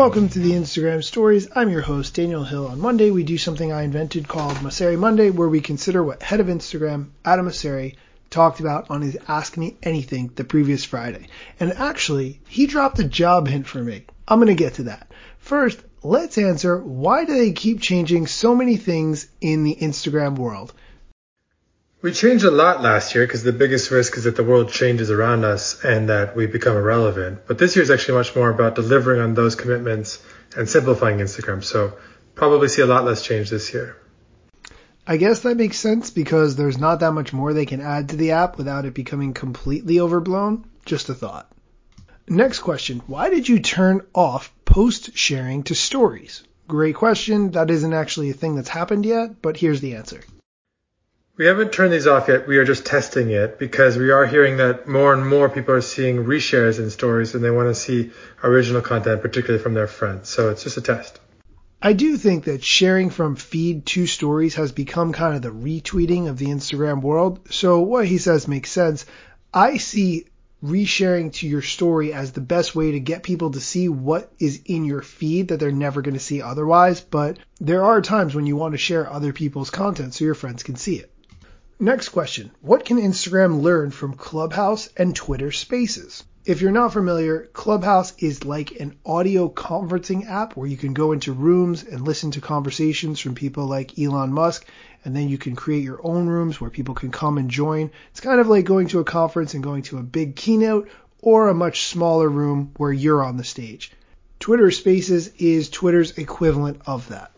Welcome to the Instagram Stories. I'm your host, Daniel Hill. On Monday, we do something I invented called Mosseri Monday, where we consider what head of Instagram, Adam Mosseri, talked about on his Ask Me Anything the previous Friday. And actually, he dropped a job hint for me. I'm going to get to that. First, let's answer why do they keep changing so many things in the Instagram world? We changed a lot last year because the biggest risk is that the world changes around us and that we become irrelevant. But this year is actually much more about delivering on those commitments and simplifying Instagram. So probably see a lot less change this year. I guess that makes sense because there's not that much more they can add to the app without it becoming completely overblown. Just a thought. Next question. Why did you turn off post sharing to stories? Great question. That isn't actually a thing that's happened yet, but here's the answer. We haven't turned these off yet. We are just testing it because we are hearing that more and more people are seeing reshares in stories and they want to see original content, particularly from their friends. So it's just a test. I do think that sharing from feed to stories has become kind of the retweeting of the Instagram world. So what he says makes sense. I see resharing to your story as the best way to get people to see what is in your feed that they're never going to see otherwise. But there are times when you want to share other people's content so your friends can see it. Next question. What can Instagram learn from Clubhouse and Twitter Spaces? If you're not familiar, Clubhouse is like an audio conferencing app where you can go into rooms and listen to conversations from people like Elon Musk, and then you can create your own rooms where people can come and join. It's kind of like going to a conference and going to a big keynote or a much smaller room where you're on the stage. Twitter Spaces is Twitter's equivalent of that.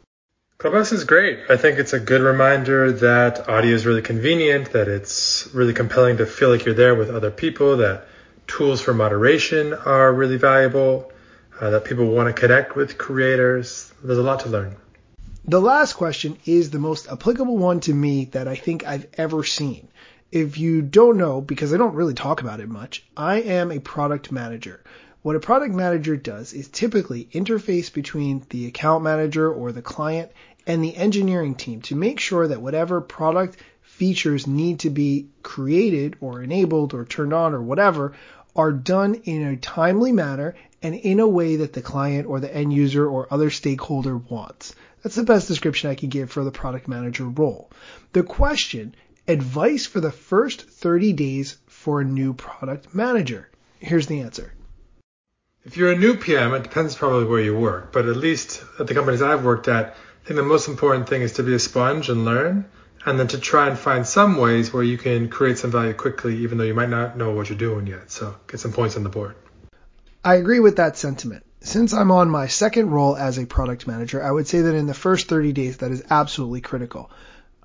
Clubhouse is great. I think it's a good reminder that audio is really convenient, that it's really compelling to feel like you're there with other people, that tools for moderation are really valuable, uh, that people want to connect with creators. There's a lot to learn. The last question is the most applicable one to me that I think I've ever seen. If you don't know, because I don't really talk about it much, I am a product manager. What a product manager does is typically interface between the account manager or the client and the engineering team to make sure that whatever product features need to be created or enabled or turned on or whatever are done in a timely manner and in a way that the client or the end user or other stakeholder wants. That's the best description I can give for the product manager role. The question, advice for the first 30 days for a new product manager. Here's the answer. If you're a new PM, it depends probably where you work, but at least at the companies I've worked at, I think the most important thing is to be a sponge and learn, and then to try and find some ways where you can create some value quickly, even though you might not know what you're doing yet. So get some points on the board. I agree with that sentiment. Since I'm on my second role as a product manager, I would say that in the first 30 days, that is absolutely critical.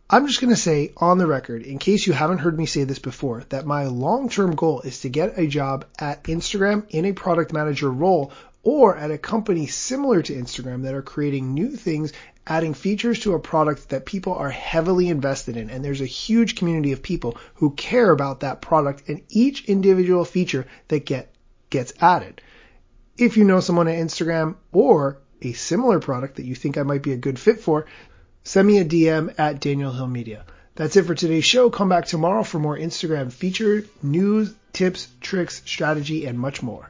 I'm just going to say on the record, in case you haven't heard me say this before, that my long term goal is to get a job at Instagram in a product manager role or at a company similar to Instagram that are creating new things adding features to a product that people are heavily invested in. And there's a huge community of people who care about that product and each individual feature that get, gets added. If you know someone at Instagram or a similar product that you think I might be a good fit for, send me a DM at Daniel Hill Media. That's it for today's show. Come back tomorrow for more Instagram feature, news, tips, tricks, strategy, and much more.